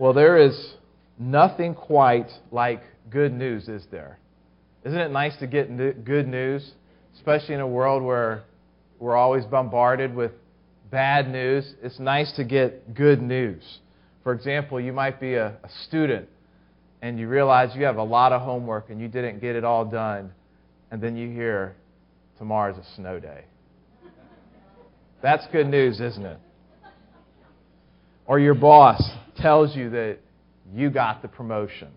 Well, there is nothing quite like good news, is there? Isn't it nice to get good news, especially in a world where we're always bombarded with bad news? It's nice to get good news. For example, you might be a, a student and you realize you have a lot of homework and you didn't get it all done, and then you hear tomorrow's a snow day. That's good news, isn't it? Or your boss tells you that you got the promotion.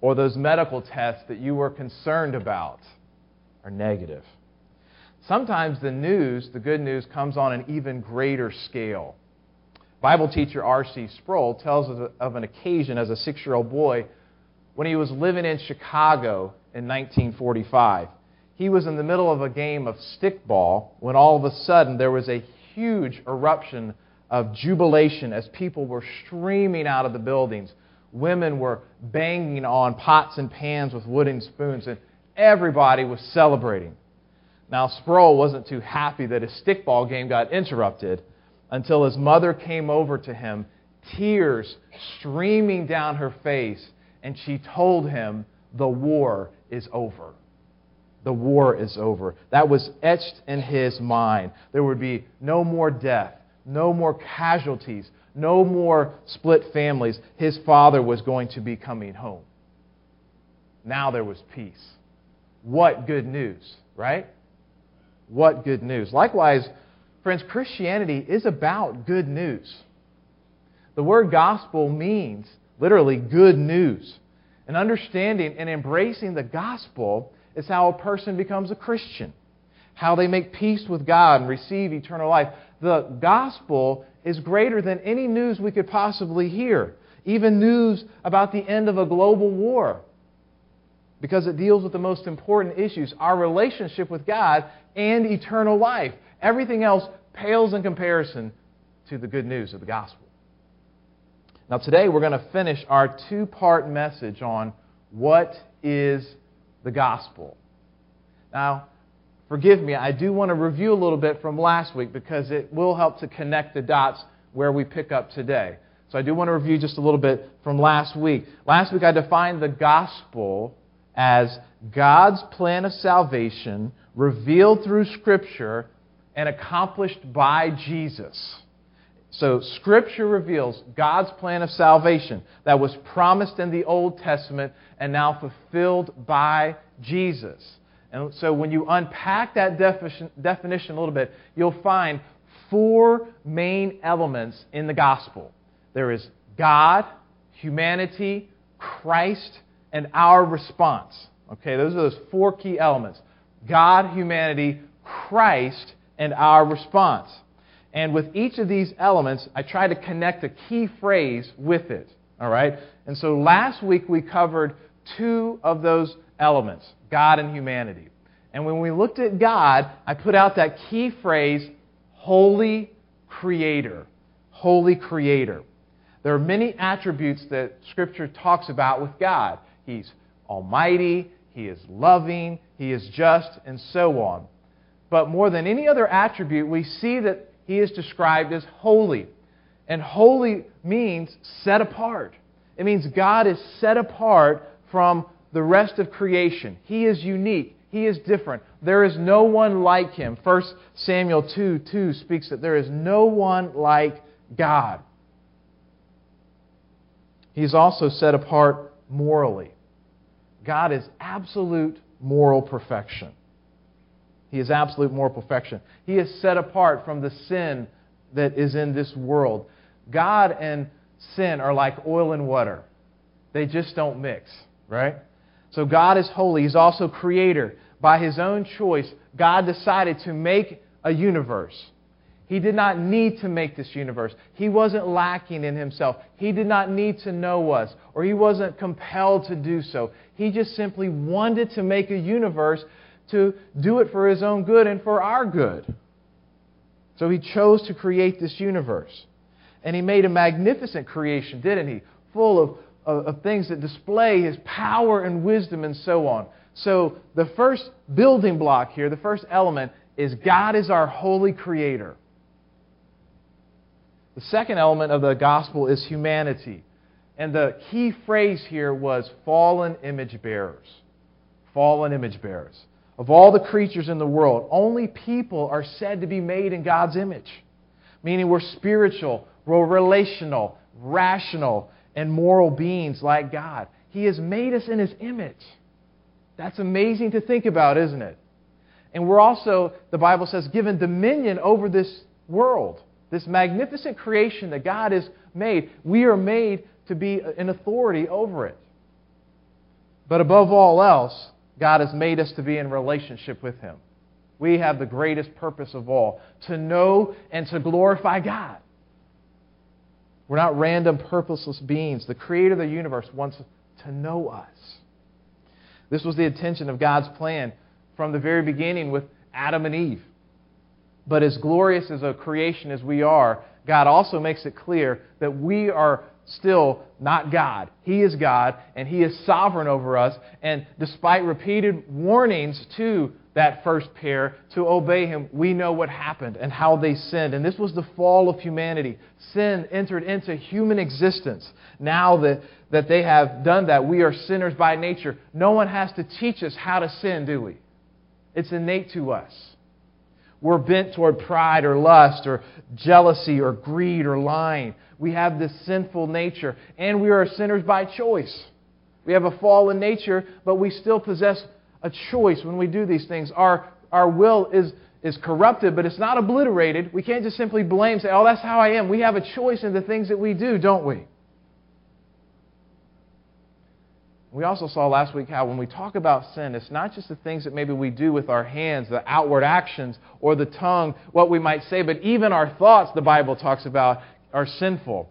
Or those medical tests that you were concerned about are negative. Sometimes the news, the good news, comes on an even greater scale. Bible teacher R.C. Sproul tells of an occasion as a six year old boy when he was living in Chicago in 1945. He was in the middle of a game of stickball when all of a sudden there was a huge eruption of jubilation as people were streaming out of the buildings. Women were banging on pots and pans with wooden spoons, and everybody was celebrating. Now, Sproul wasn't too happy that his stickball game got interrupted until his mother came over to him, tears streaming down her face, and she told him, The war is over. The war is over. That was etched in his mind. There would be no more death no more casualties, no more split families. His father was going to be coming home. Now there was peace. What good news, right? What good news. Likewise, friends, Christianity is about good news. The word gospel means literally good news. And understanding and embracing the gospel is how a person becomes a Christian, how they make peace with God and receive eternal life the gospel is greater than any news we could possibly hear, even news about the end of a global war, because it deals with the most important issues our relationship with God and eternal life. Everything else pales in comparison to the good news of the gospel. Now, today we're going to finish our two part message on what is the gospel. Now, forgive me, I do want to review a little bit from last week because it will help to connect the dots where we pick up today. So I do want to review just a little bit from last week. Last week I defined the gospel as God's plan of salvation revealed through Scripture and accomplished by Jesus. So, Scripture reveals God's plan of salvation that was promised in the Old Testament and now fulfilled by Jesus. And so when you unpack that definition, definition a little bit, you'll find four main elements in the gospel there is God, humanity, Christ, and our response. Okay, those are those four key elements God, humanity, Christ, and our response. And with each of these elements, I try to connect a key phrase with it. All right? And so last week we covered two of those elements God and humanity. And when we looked at God, I put out that key phrase, Holy Creator. Holy Creator. There are many attributes that Scripture talks about with God. He's almighty, He is loving, He is just, and so on. But more than any other attribute, we see that He is described as holy. And holy means set apart. It means God is set apart from the rest of creation. He is unique. He is different. There is no one like him. 1 Samuel 2 2 speaks that there is no one like God. He's also set apart morally. God is absolute moral perfection. He is absolute moral perfection. He is set apart from the sin that is in this world. God and sin are like oil and water, they just don't mix, right? So God is holy. He's also creator. By his own choice, God decided to make a universe. He did not need to make this universe. He wasn't lacking in himself. He did not need to know us, or he wasn't compelled to do so. He just simply wanted to make a universe to do it for his own good and for our good. So he chose to create this universe. And he made a magnificent creation, didn't he? Full of of, of things that display his power and wisdom and so on. So the first building block here, the first element, is God is our holy creator. The second element of the gospel is humanity. And the key phrase here was fallen image bearers. Fallen image bearers. Of all the creatures in the world, only people are said to be made in God's image. Meaning we're spiritual, we're relational, rational, and moral beings like God. He has made us in His image. That's amazing to think about, isn't it? And we're also, the Bible says, given dominion over this world, this magnificent creation that God has made. We are made to be an authority over it. But above all else, God has made us to be in relationship with Him. We have the greatest purpose of all to know and to glorify God. We're not random, purposeless beings. The Creator of the universe wants to know us. This was the intention of God's plan from the very beginning with Adam and Eve. But as glorious as a creation as we are, God also makes it clear that we are still not God. He is God, and He is sovereign over us. And despite repeated warnings to that first pair to obey Him, we know what happened and how they sinned. And this was the fall of humanity. Sin entered into human existence. Now that, that they have done that, we are sinners by nature. No one has to teach us how to sin, do we? It's innate to us. We're bent toward pride or lust or jealousy or greed or lying. We have this sinful nature, and we are sinners by choice. We have a fallen nature, but we still possess a choice when we do these things. Our, our will is, is corrupted, but it's not obliterated. We can't just simply blame, say, oh, that's how I am. We have a choice in the things that we do, don't we? We also saw last week how when we talk about sin, it's not just the things that maybe we do with our hands, the outward actions, or the tongue, what we might say, but even our thoughts, the Bible talks about, are sinful.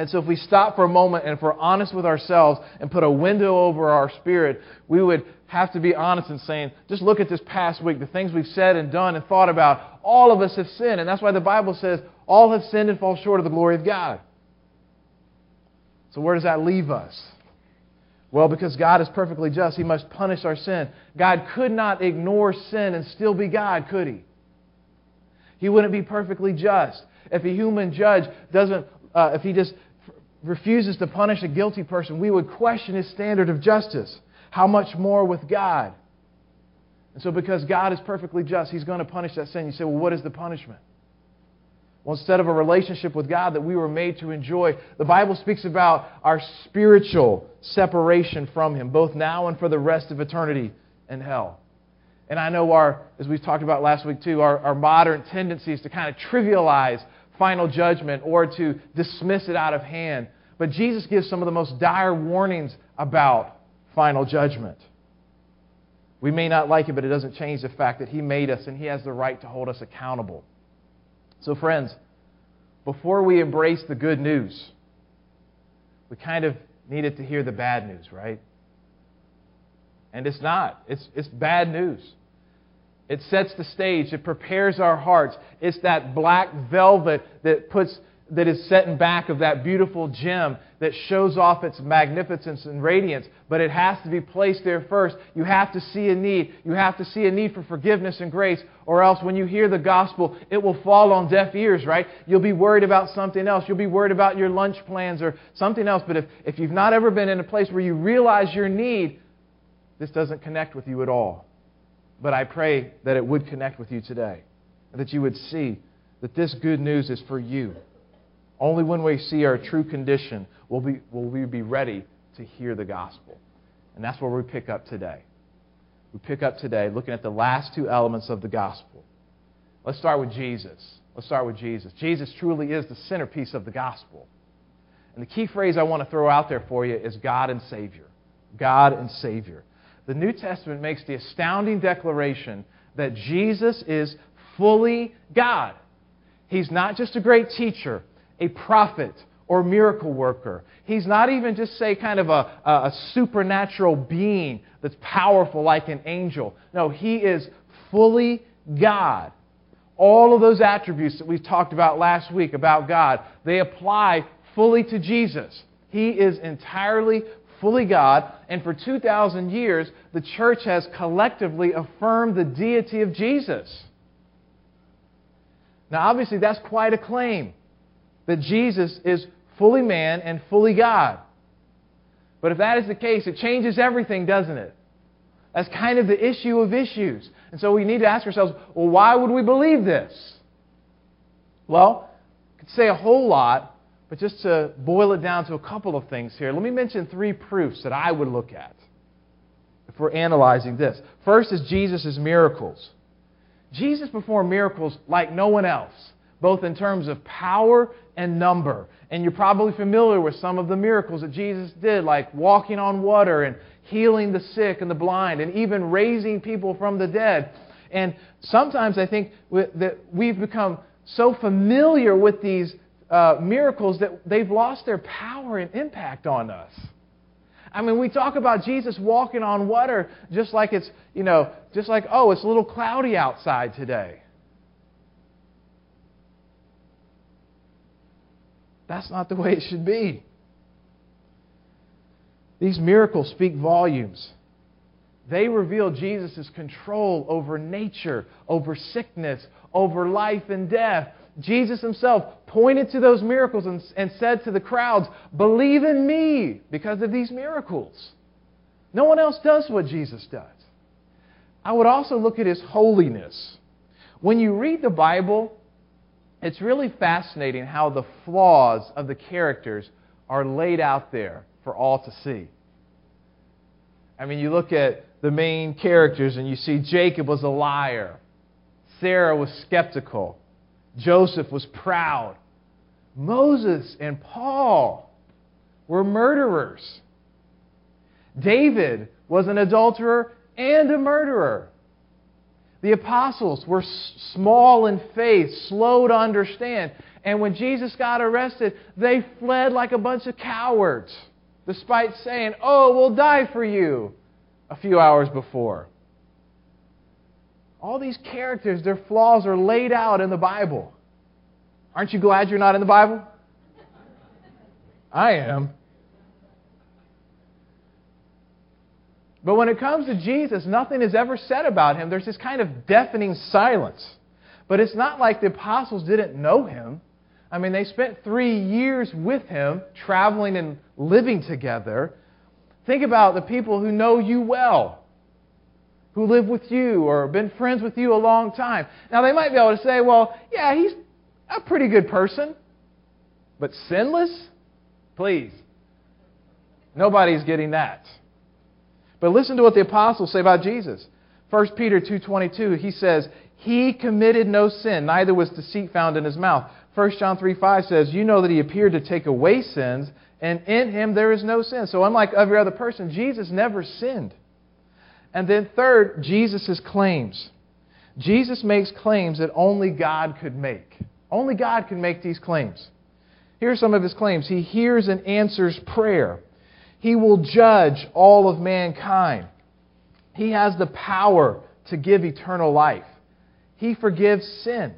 And so if we stop for a moment and if we're honest with ourselves and put a window over our spirit, we would have to be honest in saying, just look at this past week, the things we've said and done and thought about. All of us have sinned. And that's why the Bible says, all have sinned and fall short of the glory of God. So where does that leave us? Well, because God is perfectly just, He must punish our sin. God could not ignore sin and still be God, could He? He wouldn't be perfectly just. If a human judge doesn't, uh, if he just refuses to punish a guilty person, we would question his standard of justice. How much more with God? And so, because God is perfectly just, He's going to punish that sin. You say, well, what is the punishment? Well, instead of a relationship with God that we were made to enjoy, the Bible speaks about our spiritual separation from Him, both now and for the rest of eternity in hell. And I know our, as we talked about last week too, our, our modern tendencies to kind of trivialize final judgment or to dismiss it out of hand. But Jesus gives some of the most dire warnings about final judgment. We may not like it, but it doesn't change the fact that He made us and He has the right to hold us accountable. So, friends, before we embrace the good news, we kind of needed to hear the bad news, right? And it's not. It's, it's bad news. It sets the stage. It prepares our hearts. It's that black velvet that puts that is set in back of that beautiful gem that shows off its magnificence and radiance, but it has to be placed there first. You have to see a need. You have to see a need for forgiveness and grace, or else when you hear the gospel, it will fall on deaf ears, right? You'll be worried about something else. You'll be worried about your lunch plans or something else. But if, if you've not ever been in a place where you realize your need, this doesn't connect with you at all. But I pray that it would connect with you today, that you would see that this good news is for you. Only when we see our true condition will, be, will we be ready to hear the gospel. And that's where we pick up today. We pick up today looking at the last two elements of the gospel. Let's start with Jesus. Let's start with Jesus. Jesus truly is the centerpiece of the gospel. And the key phrase I want to throw out there for you is God and Savior. God and Savior. The New Testament makes the astounding declaration that Jesus is fully God. He's not just a great teacher, a prophet or miracle worker. He's not even just, say, kind of a, a, supernatural being that's powerful like an angel. No, he is fully God. All of those attributes that we talked about last week about God, they apply fully to Jesus. He is entirely fully God, and for 2,000 years, the church has collectively affirmed the deity of Jesus. Now, obviously, that's quite a claim that Jesus is fully man and fully God. But if that is the case, it changes everything, doesn't it? That's kind of the issue of issues. And so we need to ask ourselves, well, why would we believe this? Well, I could say a whole lot, but just to boil it down to a couple of things here, let me mention three proofs that I would look at if we're analyzing this. First is Jesus' miracles. Jesus performed miracles like no one else, both in terms of power and number. And you're probably familiar with some of the miracles that Jesus did, like walking on water and healing the sick and the blind, and even raising people from the dead. And sometimes I think that we've become so familiar with these uh, miracles that they've lost their power and impact on us. I mean, we talk about Jesus walking on water just like it's, you know, just like, oh, it's a little cloudy outside today. That's not the way it should be. These miracles speak volumes. They reveal Jesus' control over nature, over sickness, over life and death. Jesus himself pointed to those miracles and, and, said to the crowds, Believe in me because of these miracles. No one else does what Jesus does. I would also look at his holiness. When you read the Bible, it's really fascinating how the flaws of the characters are laid out there for all to see. I mean, you look at the main characters and you see Jacob was a liar, Sarah was skeptical, Joseph was proud. Moses and Paul were murderers. David was an adulterer and a murderer. The apostles were small in faith, slow to understand. And when Jesus got arrested, they fled like a bunch of cowards, despite saying, Oh, we'll die for you a few hours before. All these characters, their flaws are laid out in the Bible. Aren't you glad you're not in the Bible? I am. But when it comes to Jesus, nothing is ever said about him. There's this kind of deafening silence. But it's not like the apostles didn't know him. I mean, they spent three years with him, traveling and living together. Think about the people who know you well who live with you or been friends with you a long time. Now, they might be able to say, well, yeah, he's a pretty good person, but sinless? Please. Nobody's getting that. But listen to what the apostles say about Jesus. 1 Peter 2:22, he says, "He committed no sin, neither was deceit found in his mouth." 1 John 3:5 says, "You know that he appeared to take away sins, and in him there is no sin." So unlike every other person, Jesus never sinned. And then, third, Jesus' claims. Jesus makes claims that only God could make. Only God can make these claims. Here are some of his claims He hears and answers prayer, He will judge all of mankind, He has the power to give eternal life, He forgives sin.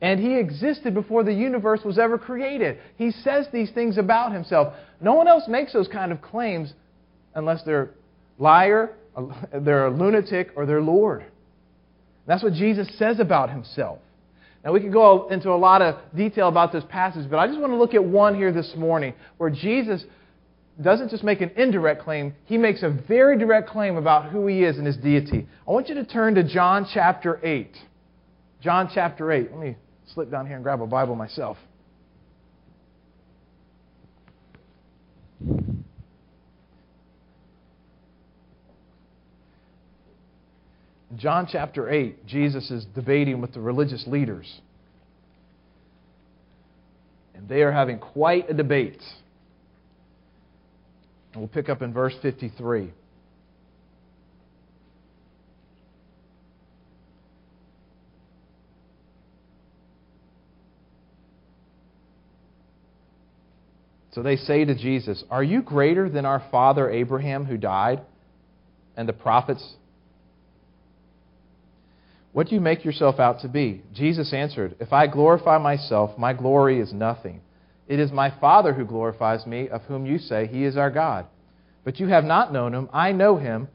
And he existed before the universe was ever created. He says these things about himself. No one else makes those kind of claims unless they're liar they're a lunatic or they're Lord. That's what Jesus says about himself. Now, we could go into a lot of detail about this passage, but I just want to look at one here this morning where Jesus doesn't just make an indirect claim, he makes a very direct claim about who he is and his deity. I want you to turn to John chapter 8. John chapter 8. Let me slip down here and grab a Bible myself. John chapter 8, Jesus is debating with the religious leaders. And they are having quite a debate. And we'll pick up in verse 53. So they say to Jesus, Are you greater than our father Abraham who died, and the prophets what do you make yourself out to be? Jesus answered, If I glorify myself, my glory is nothing. It is my Father who glorifies me, of whom you say he is our God. But you have not known him. I know him.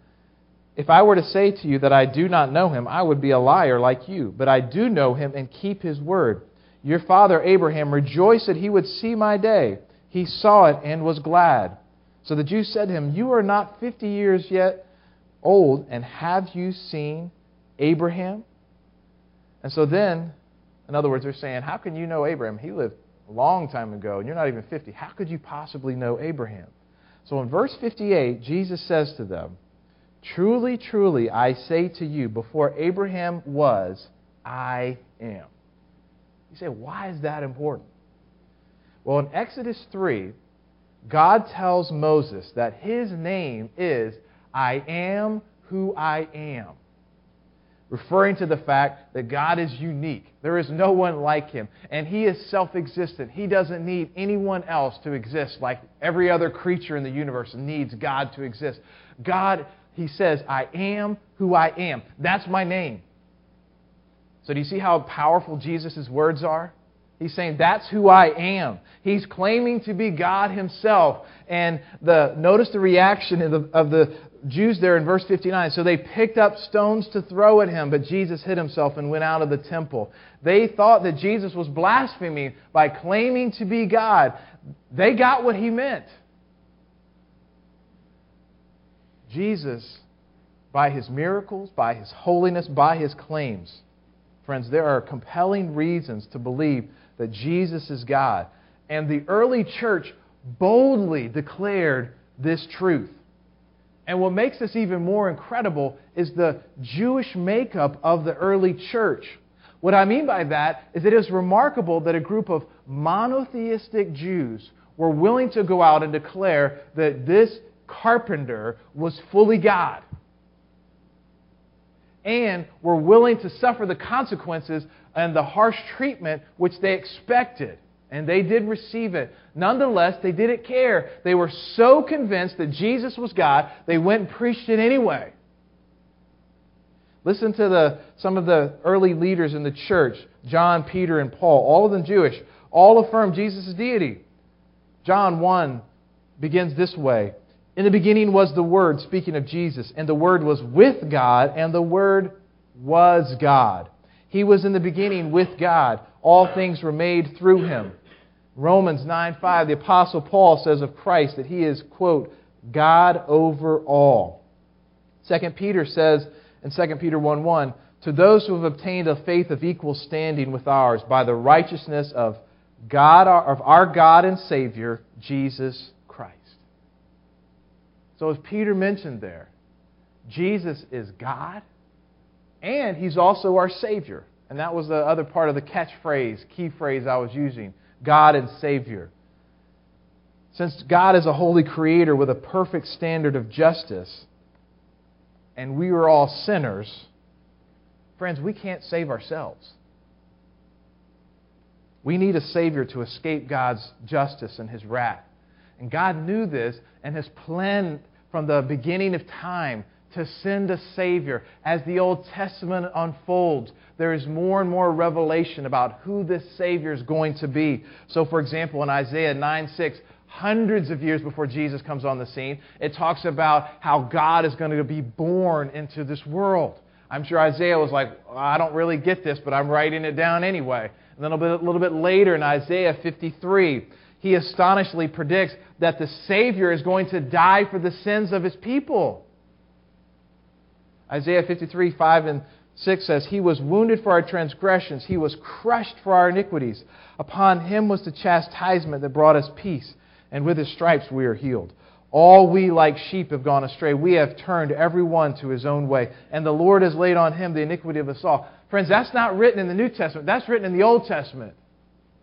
If I were to say to you that I do not know him, I would be a liar like you. But I do know him and keep his word. Your father Abraham rejoiced that he would see my day, he saw it and was glad. So the Jews said to him, You are not fifty years yet old, and have you seen Abraham? And so then, in other words, they're saying, How can you know Abraham? He lived a long time ago, and you're not even 50. How could you possibly know Abraham? So in verse 58, Jesus says to them, Truly, truly, I say to you, before Abraham was, I am. You say, why is that important? Well, in Exodus 3, God tells Moses that his name is I am who I am referring to the fact that God is unique. There is no one like him. And he is self existent. He doesn't need anyone else to exist like every other creature in the universe needs God to exist. God, he says, I am who I am. That's my name. So do you see how powerful Jesus' words are? He's saying, That's who I am. He's claiming to be God himself. And the, notice the reaction of the, of the Jews there in verse 59. So they picked up stones to throw at him, but Jesus hid himself and went out of the temple. They thought that Jesus was blaspheming by claiming to be God. They got what he meant. Jesus, by his miracles, by his holiness, by his claims, friends, there are compelling reasons to believe that Jesus is God. And the early church boldly declared this truth. And what makes this even more incredible is the Jewish makeup of the early church. What I mean by that is it is remarkable that a group of monotheistic Jews were willing to go out and declare that this carpenter was fully God. And were willing to suffer the consequences and the harsh treatment which they expected. And they did receive it. Nonetheless, they didn't care. They were so convinced that Jesus was God, they went and preached it anyway. Listen to the, some of the early leaders in the church John, Peter, and Paul, all of them Jewish, all affirm Jesus' deity. John 1 begins this way In the beginning was the Word, speaking of Jesus, and the Word was with God, and the Word was God. He was in the beginning with God. All things were made through him. Romans 9 5, the Apostle Paul says of Christ that he is, quote, God over all. 2 Peter says in 2 Peter 1 1, to those who have obtained a faith of equal standing with ours by the righteousness of God, of our God and Savior, Jesus Christ. So, as Peter mentioned there, Jesus is God and He's also our Savior. And that was the other part of the catchphrase, key phrase I was using God and Savior. Since God is a holy creator with a perfect standard of justice, and we are all sinners, friends, we can't save ourselves. We need a Savior to escape God's justice and His wrath. And God knew this and has planned from the beginning of time to send a Savior. As the Old Testament unfolds, there is more and more revelation about who this Savior is going to be. So, for example, in Isaiah 9 6, hundreds of years before Jesus comes on the scene, it talks about how God is going to be born into this world. I'm sure Isaiah was like, I don't really get this, but I'm writing it down anyway. And then a, bit, a little bit later in Isaiah 53, he astonishingly predicts that the Savior is going to die for the sins of his people. Isaiah 53, 5 and 6 says, He was wounded for our transgressions, He was crushed for our iniquities. Upon Him was the chastisement that brought us peace, and with His stripes we are healed. All we like sheep have gone astray. We have turned every one to his own way. And the Lord has laid on him the iniquity of us all. Friends, that's not written in the New Testament. That's written in the Old Testament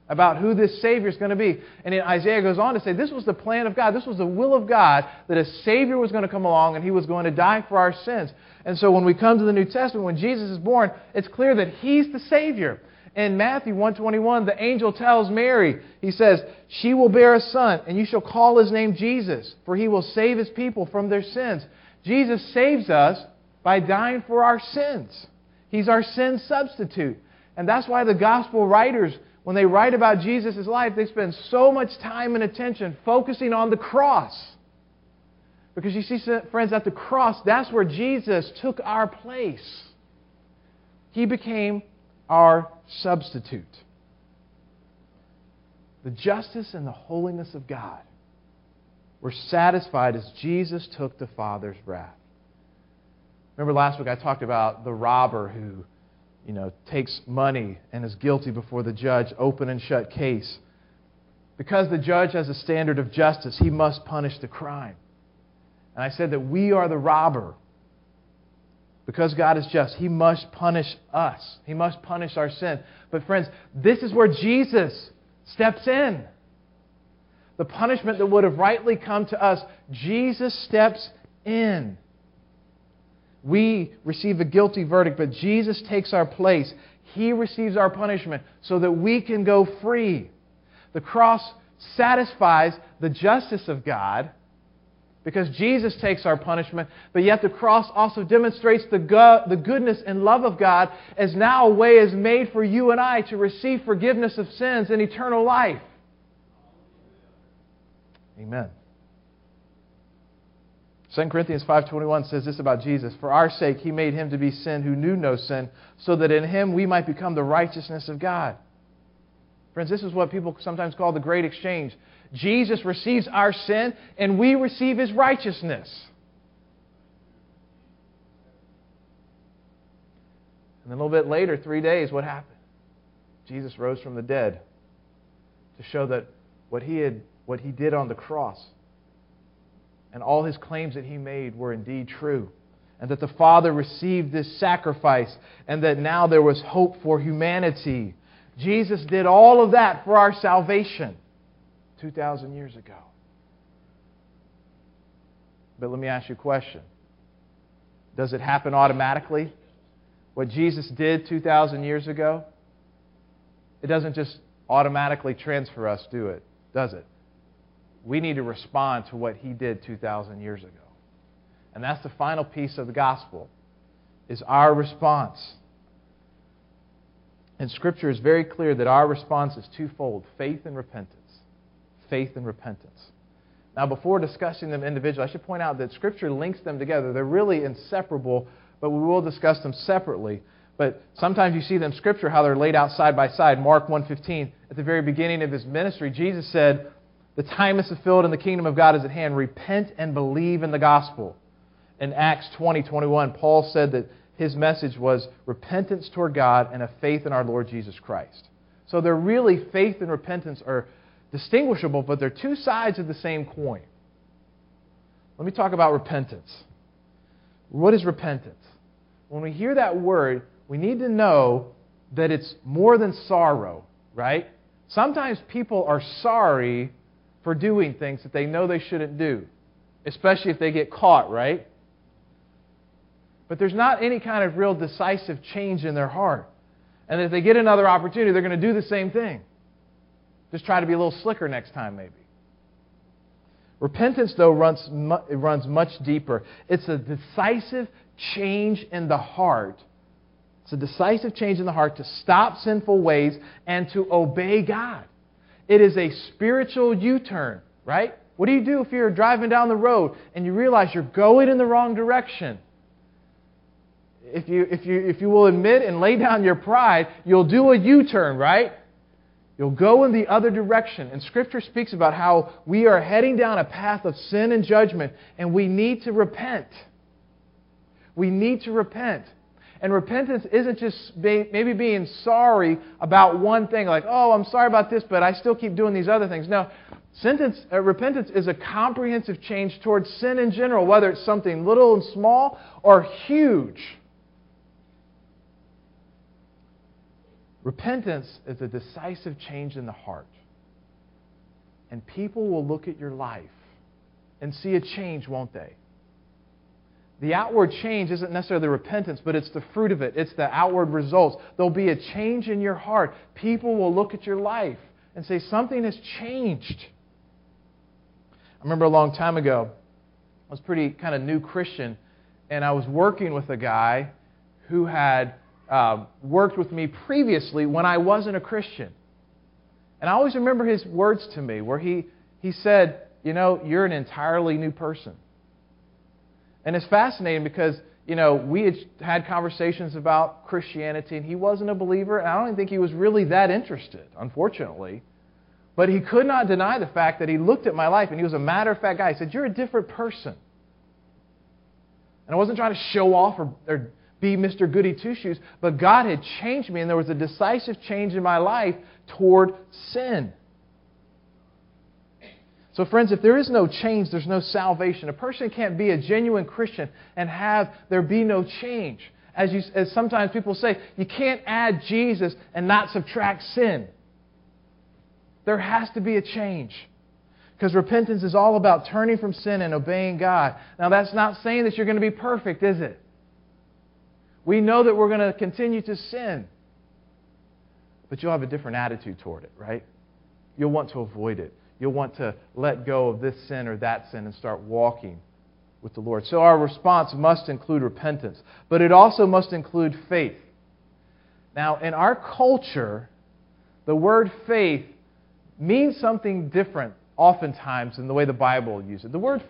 about who this Savior is going to be. And Isaiah goes on to say this was the plan of God. This was the will of God that a Savior was going to come along and he was going to die for our sins. And so when we come to the New Testament, when Jesus is born, it's clear that he's the Savior. In Matthew 121, the angel tells Mary, he says, She will bear a son, and you shall call his name Jesus, for he will save his people from their sins. Jesus saves us by dying for our sins. He's our sin substitute. And that's why the gospel writers when they write about Jesus' life, they spend so much time and attention focusing on the cross. Because you see, friends, at the cross, that's where Jesus took our place. He became our substitute. the justice and the holiness of God were satisfied as Jesus took the Father's wrath. Remember last week I talked about the robber who, you know, takes money and is guilty before the judge, open and shut case. Because the judge has a standard of justice, he must punish the crime. And I said that we are the robber. Because God is just, he must punish us. He must punish our sin. But friends, this is where Jesus steps in. The punishment that would have rightly come to us, Jesus steps in. We receive a guilty verdict, but Jesus takes our place. He receives our punishment so that we can go free. The cross satisfies the justice of God because Jesus takes our punishment, but yet the cross also demonstrates the, go- the goodness and love of God as now a way is made for you and I to receive forgiveness of sins and eternal life. Amen. 2 Corinthians 5:21 says this about Jesus, "For our sake he made him to be sin who knew no sin, so that in him we might become the righteousness of God." Friends, this is what people sometimes call the great exchange. Jesus receives our sin, and we receive his righteousness. And then a little bit later, three days, what happened? Jesus rose from the dead to show that what he, had, what he did on the cross and all his claims that he made were indeed true. And that the Father received this sacrifice, and that now there was hope for humanity. Jesus did all of that for our salvation. 2,000 years ago. But let me ask you a question Does it happen automatically? What Jesus did 2,000 years ago? It doesn't just automatically transfer us, do it? Does it? We need to respond to what he did 2,000 years ago. And that's the final piece of the gospel, is our response. And Scripture is very clear that our response is twofold faith and repentance faith and repentance. Now, before discussing them individually, I should point out that Scripture links them together. They're really inseparable, but we will discuss them separately. But sometimes you see them in Scripture how they're laid out side by side. Mark 1.15, at the very beginning of his ministry, Jesus said, The time is fulfilled and the kingdom of God is at hand. Repent and believe in the gospel. In Acts 20.21, Paul said that his message was repentance toward God and a faith in our Lord Jesus Christ. So they're really faith and repentance are distinguishable, but they're two sides of the same coin. Let me talk about repentance. What is repentance? When we hear that word, we need to know that it's more than sorrow, right? Sometimes people are sorry for doing things that they know they shouldn't do, especially if they get caught, right? But there's not any kind of real decisive change in their heart. And if they get another opportunity, they're going to do the same thing. Just try to be a little slicker next time, maybe. Repentance, though, runs, runs much deeper. It's a decisive change in the heart. It's a decisive change in the heart to stop sinful ways and to obey God. It is a spiritual U turn, right? What do you do if you're driving down the road and you realize you're going in the wrong direction? If you, if you, if you will admit and lay down your pride, you'll do a U turn, right? You'll go in the other direction. And Scripture speaks about how we are heading down a path of sin and judgment, and we need to repent. We need to repent. And repentance isn't just maybe being sorry about one thing, like, oh, I'm sorry about this, but I still keep doing these other things. No, sentence, uh, repentance is a comprehensive change towards sin in general, whether it's something little and small or huge. Repentance is a decisive change in the heart. And people will look at your life and see a change, won't they? The outward change isn't necessarily repentance, but it's the fruit of it. It's the outward results. There'll be a change in your heart. People will look at your life and say, Something has changed. I remember a long time ago, I was pretty kind of new Christian, and I was working with a guy who had uh, worked with me previously when I wasn't a Christian. And I always remember his words to me where he, he said, You know, you're an entirely new person. And it's fascinating because, you know, we had had conversations about Christianity and he wasn't a believer, and I don't even think he was really that interested, unfortunately. But he could not deny the fact that he looked at my life and he was a matter of fact guy. He said, You're a different person. And I wasn't trying to show off or, or be Mr. Goody Two Shoes, but God had changed me and there was a decisive change in my life toward sin. So, friends, if there is no change, there's no salvation. A person can't be a genuine Christian and have there be no change. As, you, as sometimes people say, you can't add Jesus and not subtract sin. There has to be a change. Because repentance is all about turning from sin and obeying God. Now, that's not saying that you're going to be perfect, is it? We know that we're going to continue to sin. But you'll have a different attitude toward it, right? You'll want to avoid it. You'll want to let go of this sin or that sin and start walking with the Lord. So our response must include repentance, but it also must include faith. Now, in our culture, the word faith means something different oftentimes in the way the Bible uses it. The word,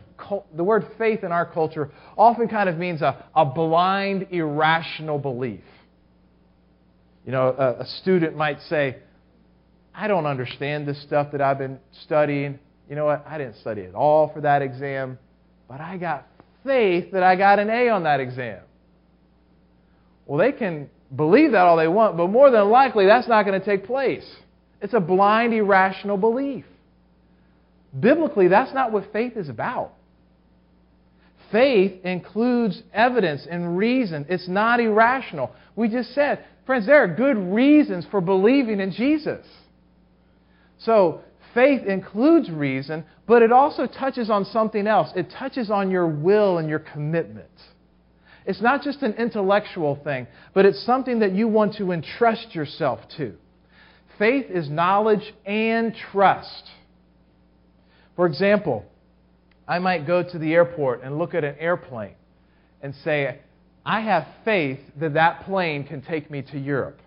the word faith in our culture often kind of means a, a blind, irrational belief. You know, a, a student might say, I don't understand this stuff that I've been studying. You know what? I didn't study at all for that exam, but I got faith that I got an A on that exam. Well, they can believe that all they want, but more than likely that's not going to take place. It's a blind, irrational belief. Biblically, that's not what faith is about. Faith includes evidence and reason. It's not irrational. We just said, friends, there are good reasons for believing in Jesus. So, faith includes reason, but it also touches on something else. It touches on your will and your commitment. It's not just an intellectual thing, but it's something that you want to entrust yourself to. Faith is knowledge and trust. For example, I might go to the airport and look at an airplane and say, I have faith that that plane can take me to Europe.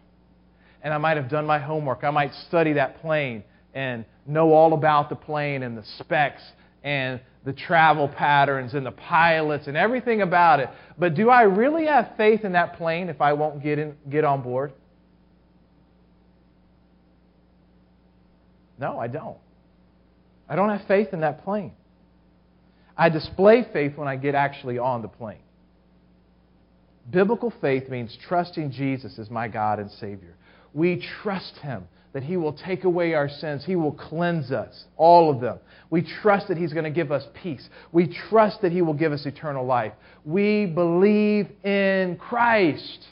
And I might have done my homework. I might study that plane and know all about the plane and the specs and the travel patterns and the pilots and everything about it. But do I really have faith in that plane if I won't get, in, get on board? No, I don't. I don't have faith in that plane. I display faith when I get actually on the plane. Biblical faith means trusting Jesus as my God and Savior. We trust Him that He will take away our sins. He will cleanse us, all of them. We trust that He's going to give us peace. We trust that He will give us eternal life. We believe in Christ.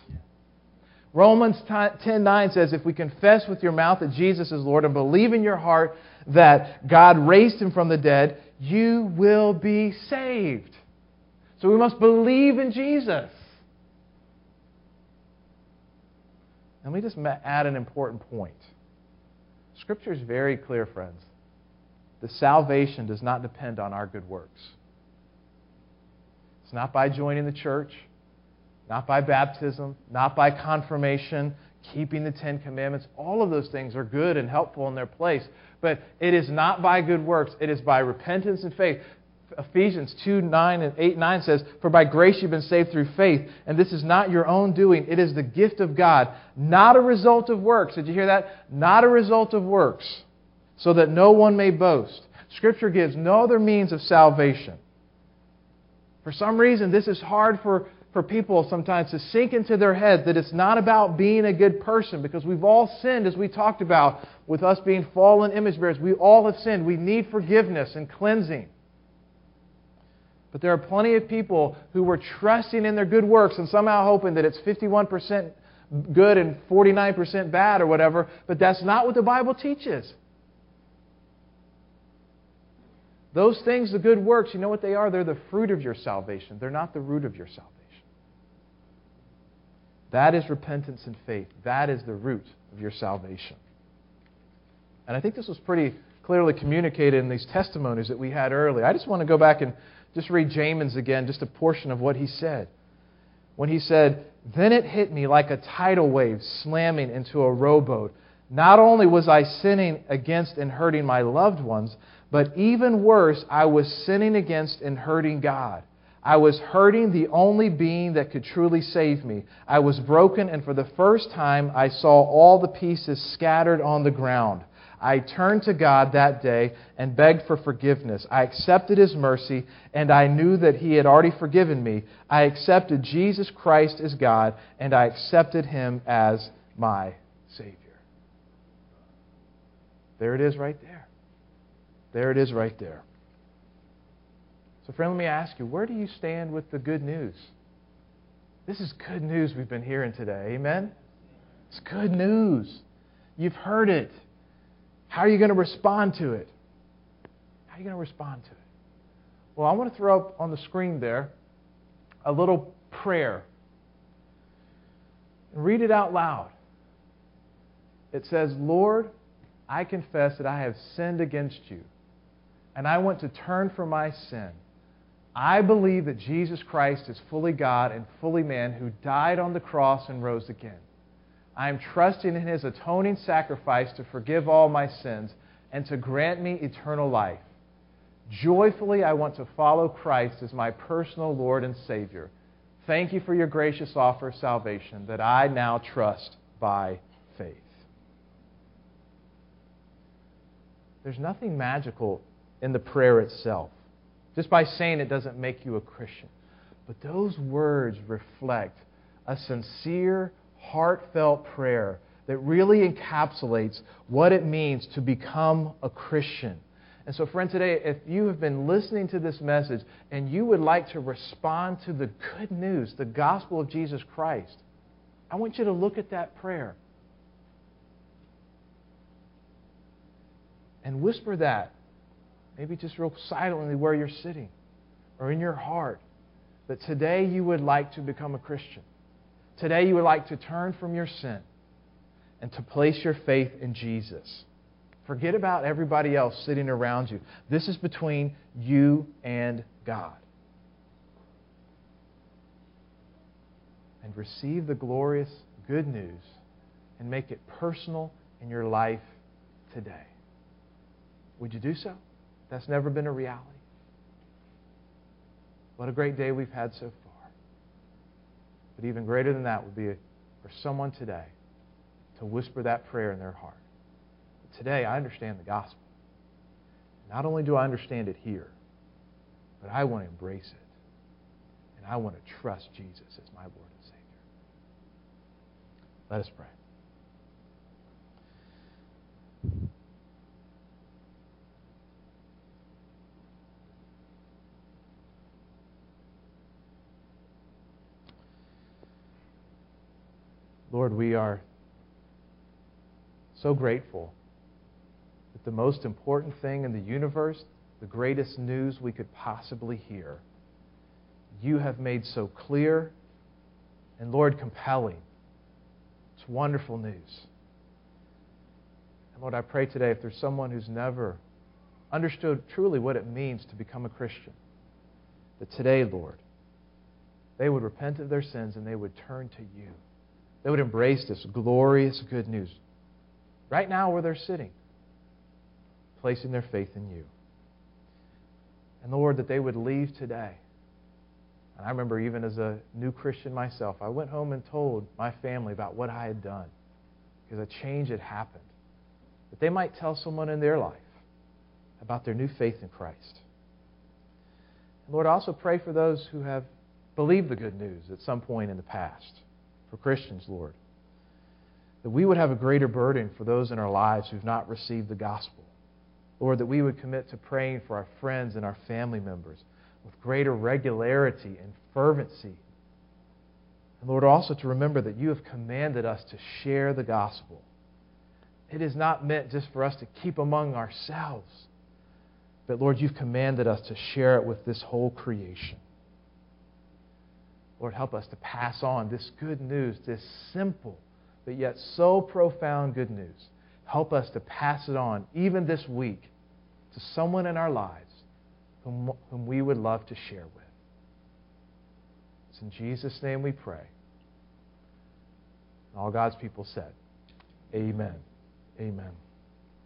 Romans 10:9 says if we confess with your mouth that Jesus is Lord and believe in your heart that God raised him from the dead, you will be saved. So we must believe in Jesus. And let me just add an important point. Scripture is very clear, friends. The salvation does not depend on our good works. It's not by joining the church, not by baptism, not by confirmation, keeping the Ten Commandments. All of those things are good and helpful in their place. But it is not by good works, it is by repentance and faith. Ephesians 2 9 and 8 9 says, For by grace you've been saved through faith, and this is not your own doing. It is the gift of God, not a result of works. Did you hear that? Not a result of works, so that no one may boast. Scripture gives no other means of salvation. For some reason, this is hard for, for people sometimes to sink into their heads that it's not about being a good person, because we've all sinned, as we talked about, with us being fallen image bearers. We all have sinned. We need forgiveness and cleansing. But there are plenty of people who were trusting in their good works and somehow hoping that it's 51% good and 49% bad or whatever, but that's not what the Bible teaches. Those things, the good works, you know what they are? They're the fruit of your salvation. They're not the root of your salvation. That is repentance and faith. That is the root of your salvation. And I think this was pretty clearly communicated in these testimonies that we had earlier. I just want to go back and just read Jamin's again, just a portion of what he said. When he said, Then it hit me like a tidal wave slamming into a rowboat. Not only was I sinning against and hurting my loved ones, but even worse, I was sinning against and hurting God. I was hurting the only being that could truly save me. I was broken, and for the first time, I saw all the pieces scattered on the ground. I turned to God that day and begged for forgiveness. I accepted His mercy, and I knew that He had already forgiven me. I accepted Jesus Christ as God, and I accepted Him as my Savior. There it is right there. There it is right there. So, friend, let me ask you where do you stand with the good news? This is good news we've been hearing today. Amen? It's good news. You've heard it. How are you going to respond to it? How are you going to respond to it? Well, I want to throw up on the screen there a little prayer. And read it out loud. It says, Lord, I confess that I have sinned against you, and I want to turn from my sin. I believe that Jesus Christ is fully God and fully man who died on the cross and rose again. I am trusting in his atoning sacrifice to forgive all my sins and to grant me eternal life. Joyfully, I want to follow Christ as my personal Lord and Savior. Thank you for your gracious offer of salvation that I now trust by faith. There's nothing magical in the prayer itself. Just by saying it doesn't make you a Christian. But those words reflect a sincere, heartfelt prayer that really encapsulates what it means to become a Christian. And so, friend, today, if you have been listening to this message and you would like to respond to the good news, the gospel of Jesus Christ, I want you to look at that prayer and whisper that, maybe just real silently where you're sitting or in your heart, that today you would like to become a Christian. Today you would like to turn from your sin and to place your faith in Jesus. Forget about everybody else sitting around you. This is between you and God. And receive the glorious good news and make it personal in your life today. Would you do so? That's never been a reality. What a great day we've had so far. But even greater than that would be for someone today to whisper that prayer in their heart. But today, I understand the gospel. Not only do I understand it here, but I want to embrace it. And I want to trust Jesus as my Lord and Savior. Let us pray. Lord, we are so grateful that the most important thing in the universe, the greatest news we could possibly hear, you have made so clear and, Lord, compelling. It's wonderful news. And Lord, I pray today if there's someone who's never understood truly what it means to become a Christian, that today, Lord, they would repent of their sins and they would turn to you. They would embrace this glorious good news right now where they're sitting, placing their faith in you. And Lord, that they would leave today. And I remember even as a new Christian myself, I went home and told my family about what I had done because a change had happened. That they might tell someone in their life about their new faith in Christ. And Lord, I also pray for those who have believed the good news at some point in the past for Christians, Lord. That we would have a greater burden for those in our lives who've not received the gospel. Lord, that we would commit to praying for our friends and our family members with greater regularity and fervency. And Lord, also to remember that you have commanded us to share the gospel. It is not meant just for us to keep among ourselves, but Lord, you've commanded us to share it with this whole creation. Lord, help us to pass on this good news, this simple but yet so profound good news. Help us to pass it on, even this week, to someone in our lives whom, whom we would love to share with. It's in Jesus' name we pray. all God's people said, Amen. Amen.